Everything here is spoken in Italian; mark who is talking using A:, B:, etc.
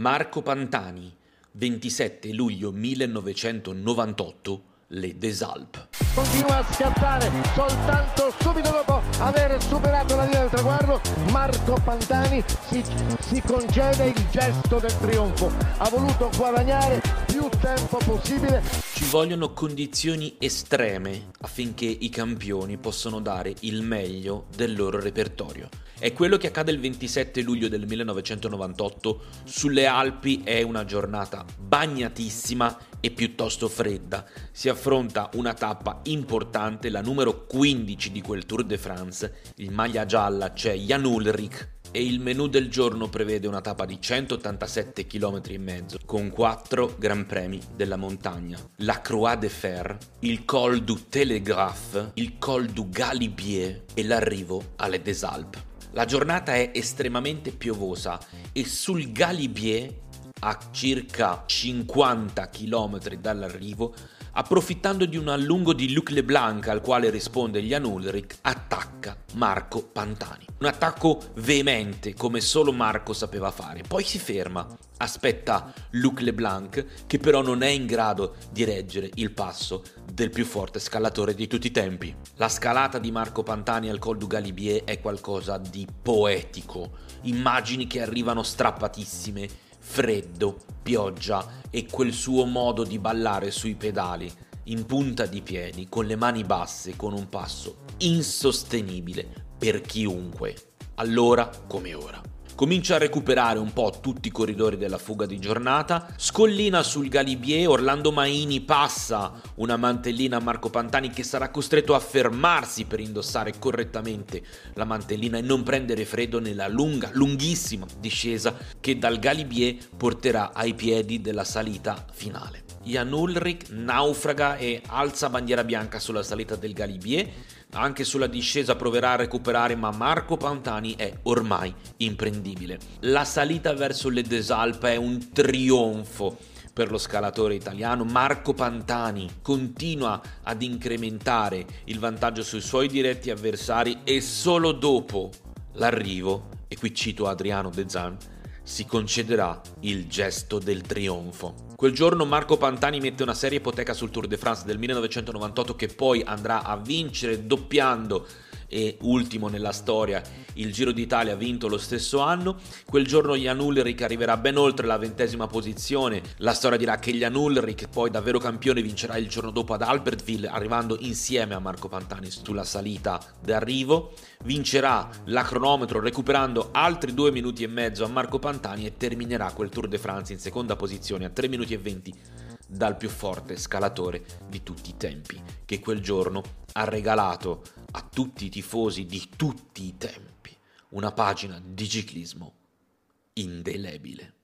A: Marco Pantani, 27 luglio 1998, Le Des Alpes.
B: Continua a scattare soltanto subito dopo aver superato la linea del traguardo. Marco Pantani si, si concede il gesto del trionfo. Ha voluto guadagnare più tempo possibile.
A: Ci vogliono condizioni estreme affinché i campioni possano dare il meglio del loro repertorio. È quello che accade il 27 luglio del 1998 sulle Alpi, è una giornata bagnatissima e piuttosto fredda. Si affronta una tappa importante, la numero 15 di quel Tour de France. In maglia gialla c'è Jan Ulrich e il menù del giorno prevede una tappa di 187 km e mezzo con 4 Gran Premi della montagna. La Croix de Fer, il Col du Télégraphe, il Col du Galibier e l'arrivo alle Des Alpes. La giornata è estremamente piovosa e sul Galibier, a circa 50 km dall'arrivo, approfittando di un allungo di Luc Leblanc al quale risponde Jan Ulrich, attacca Marco Pantani. Un attacco veemente come solo Marco sapeva fare. Poi si ferma, aspetta Luc Leblanc che però non è in grado di reggere il passo del più forte scalatore di tutti i tempi. La scalata di Marco Pantani al Col du Galibier è qualcosa di poetico. Immagini che arrivano strappatissime freddo, pioggia e quel suo modo di ballare sui pedali, in punta di piedi, con le mani basse, con un passo insostenibile per chiunque, allora come ora comincia a recuperare un po' tutti i corridori della fuga di giornata, scollina sul Galibier, Orlando Maini passa una mantellina a Marco Pantani che sarà costretto a fermarsi per indossare correttamente la mantellina e non prendere freddo nella lunga, lunghissima discesa che dal Galibier porterà ai piedi della salita finale. Jan Ulrich naufraga e alza bandiera bianca sulla salita del Galibier anche sulla discesa proverà a recuperare, ma Marco Pantani è ormai imprendibile. La salita verso le Desalpe è un trionfo per lo scalatore italiano. Marco Pantani continua ad incrementare il vantaggio sui suoi diretti avversari e solo dopo l'arrivo, e qui cito Adriano De Zan, si concederà il gesto del trionfo. Quel giorno Marco Pantani mette una seria ipoteca sul Tour de France del 1998 che poi andrà a vincere doppiando e ultimo nella storia il Giro d'Italia vinto lo stesso anno. Quel giorno Jan Ulrich arriverà ben oltre la ventesima posizione. La storia dirà che Jan Ulrich, poi davvero campione, vincerà il giorno dopo ad Albertville, arrivando insieme a Marco Pantani sulla salita d'arrivo. Vincerà la cronometro recuperando altri due minuti e mezzo a Marco Pantani e terminerà quel Tour de France in seconda posizione a 3 minuti e 20 dal più forte scalatore di tutti i tempi, che quel giorno ha regalato tutti i tifosi di tutti i tempi una pagina di ciclismo indelebile.